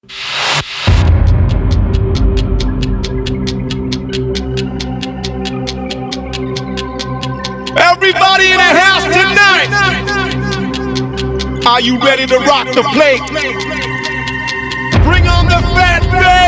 Everybody in the house tonight. Are you ready to rock the plate? Bring on the fat bass.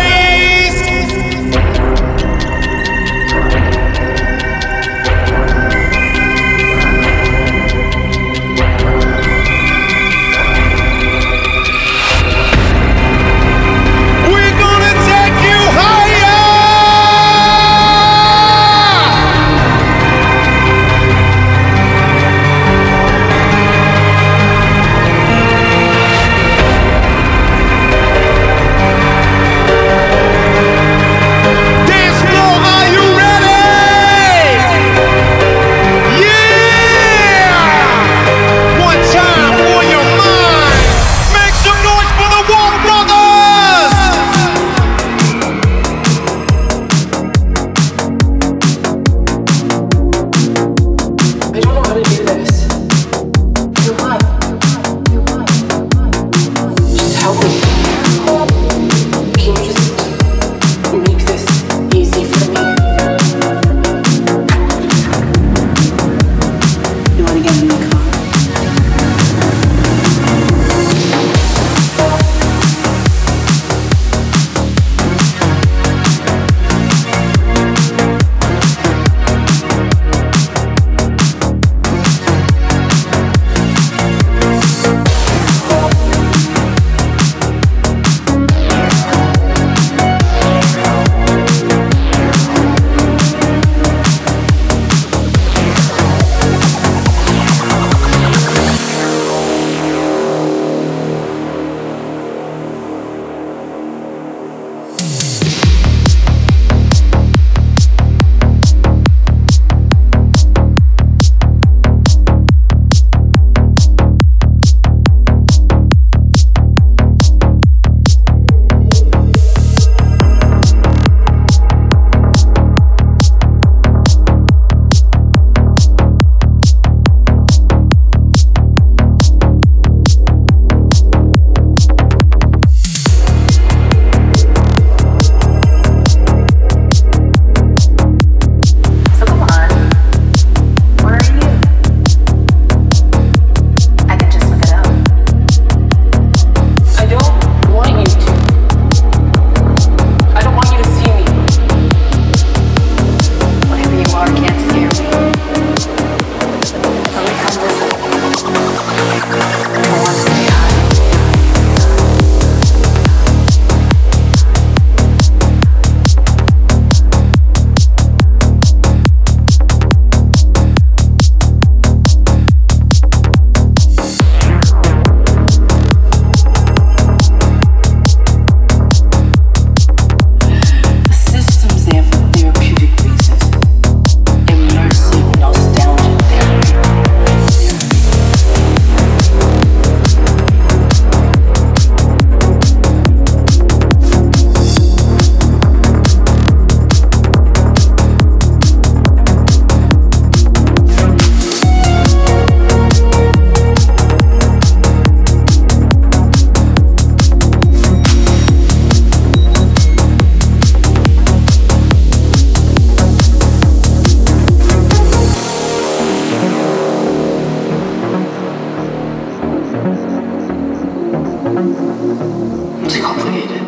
It's complicated.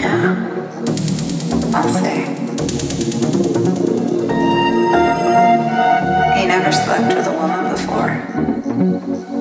Yeah. I'll say. He never slept with a woman before.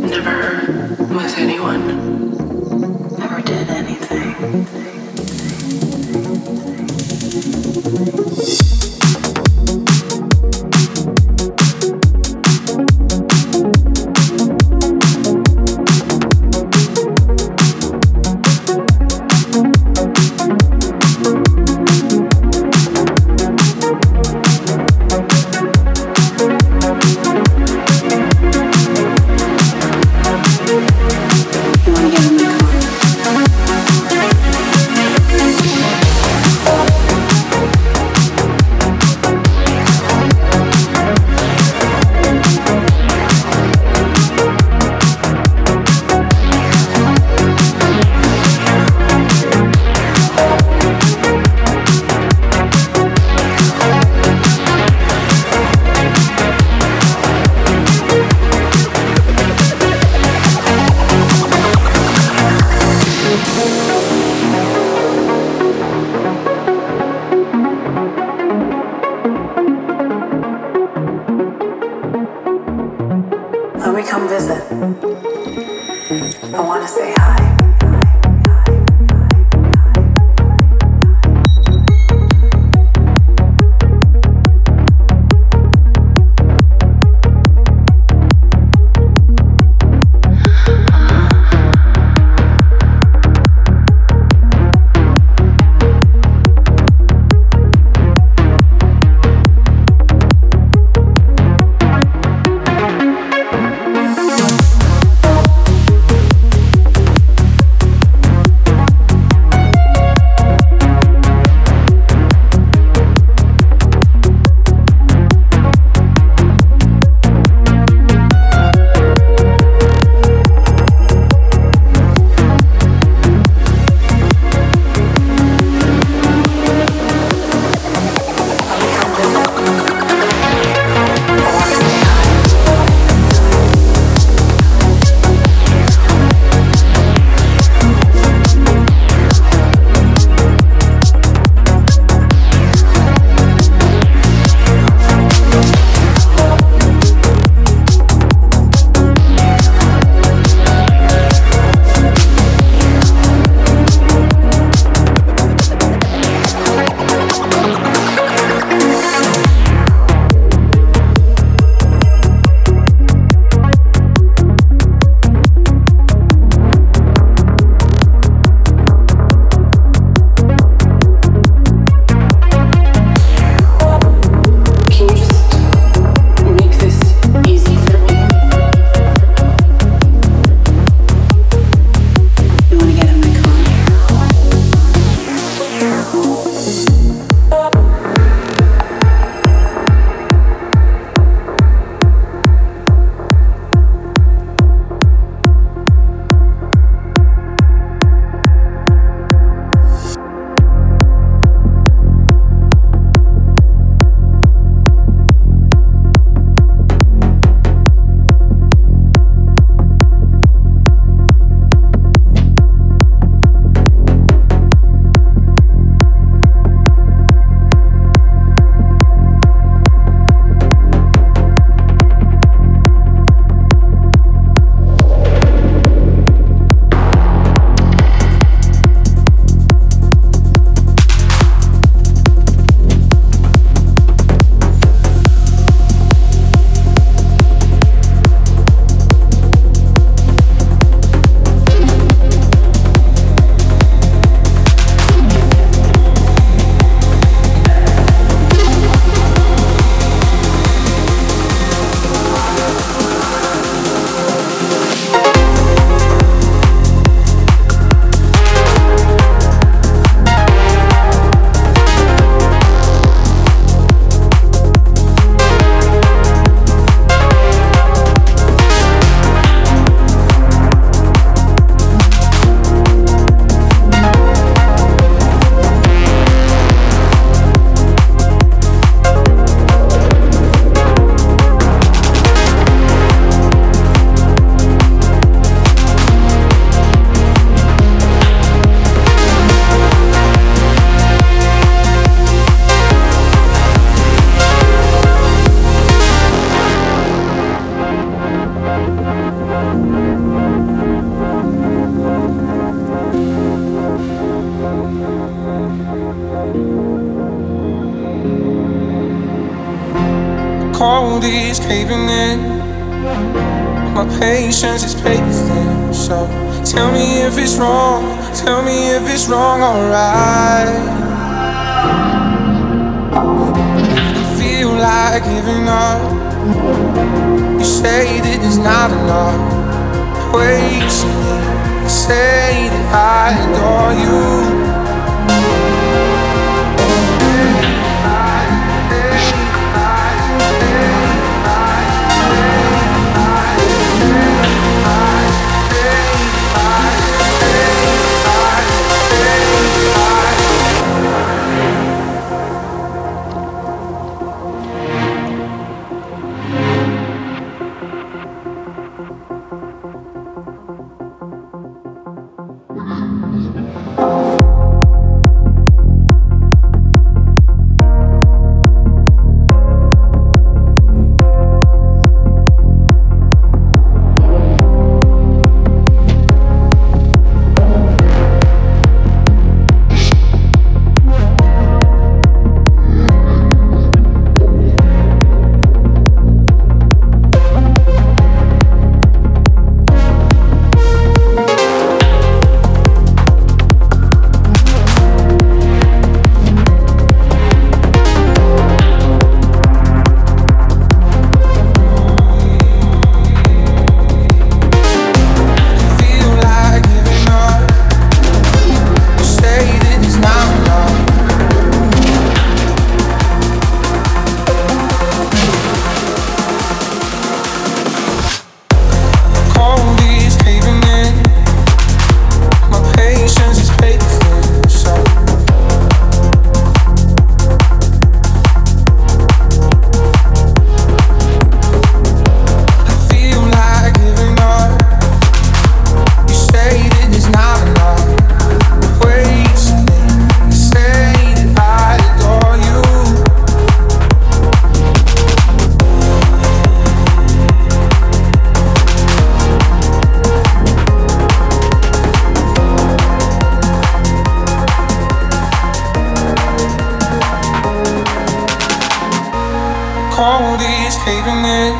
Cold is caving in.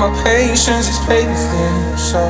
My patience is paid thin, so.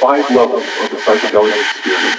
Five levels of the psychedelic experience.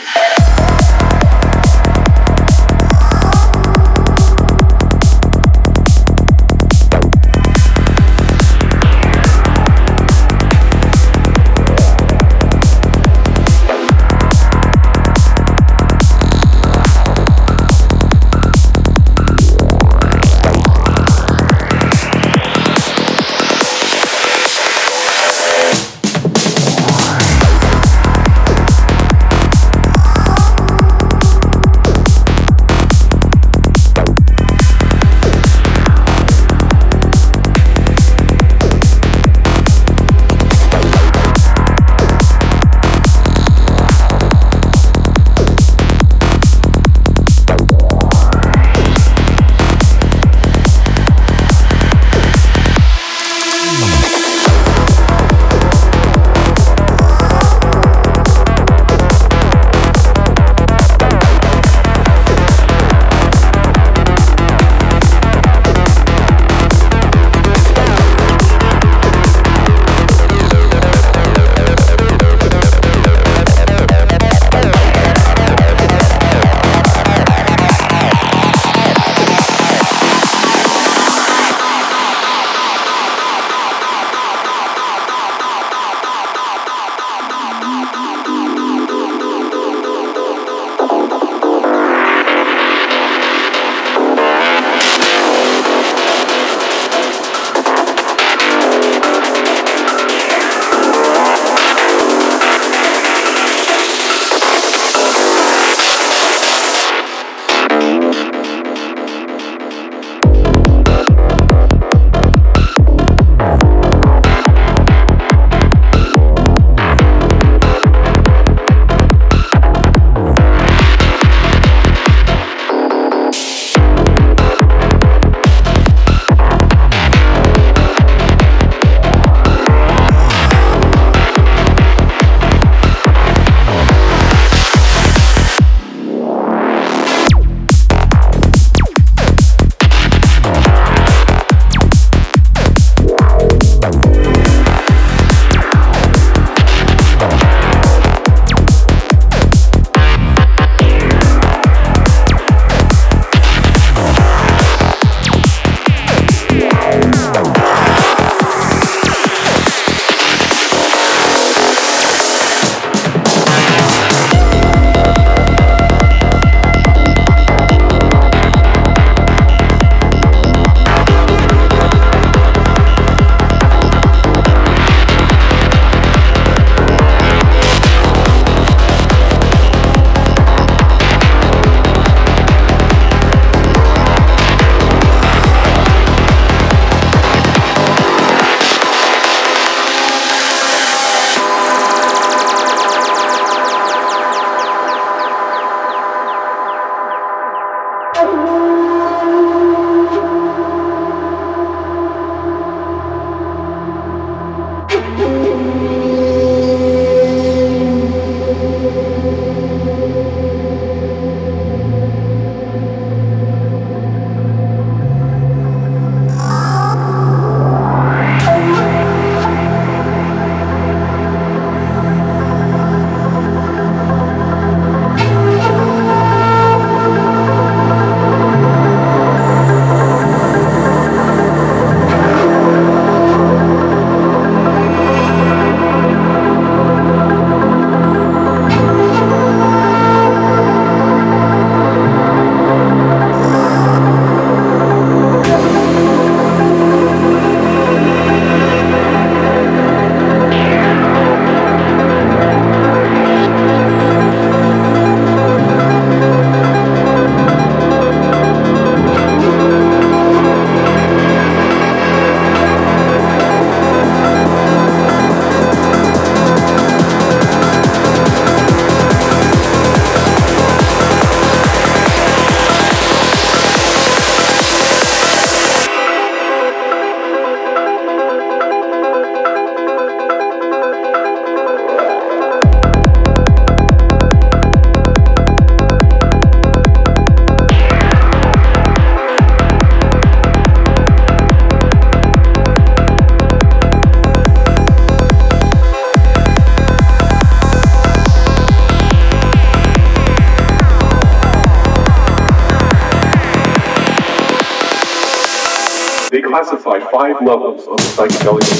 Five levels of the psychedelic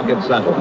rocket satellite.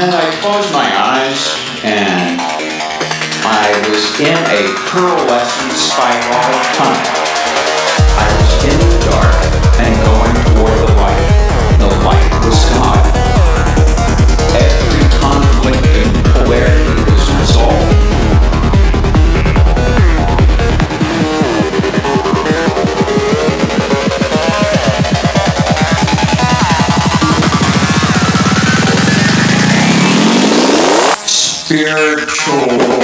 And I closed my eyes and I was in a pearlescent spiral of time. I was in the dark and going Show.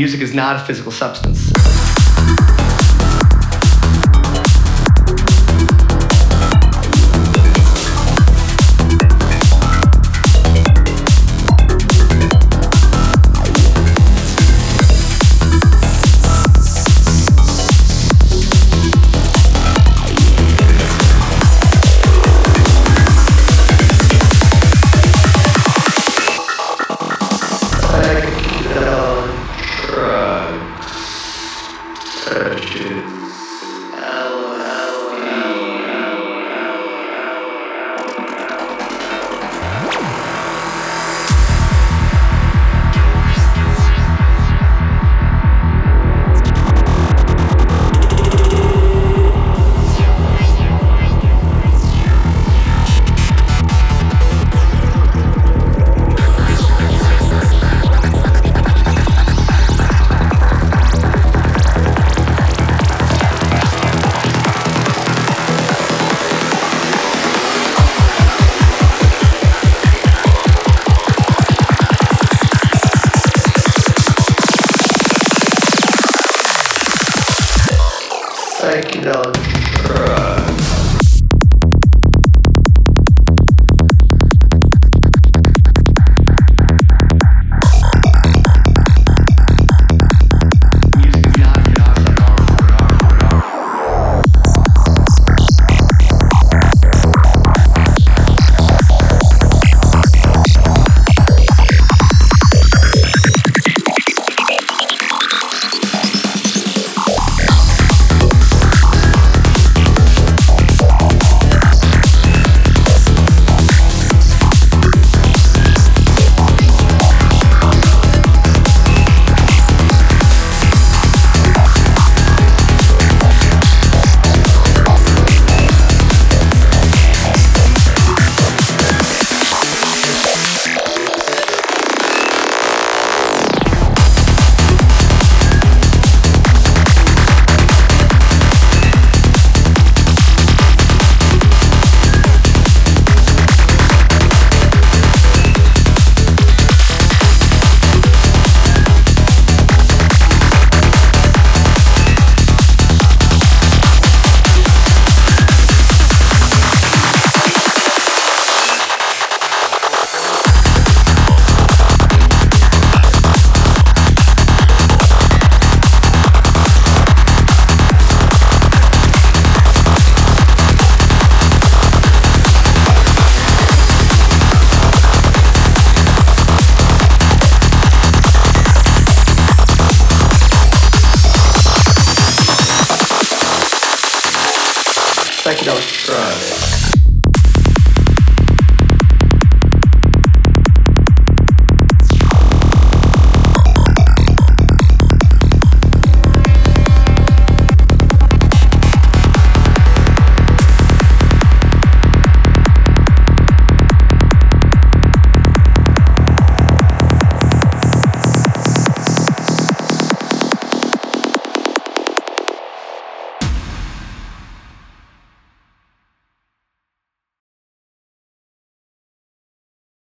Music is not a physical substance.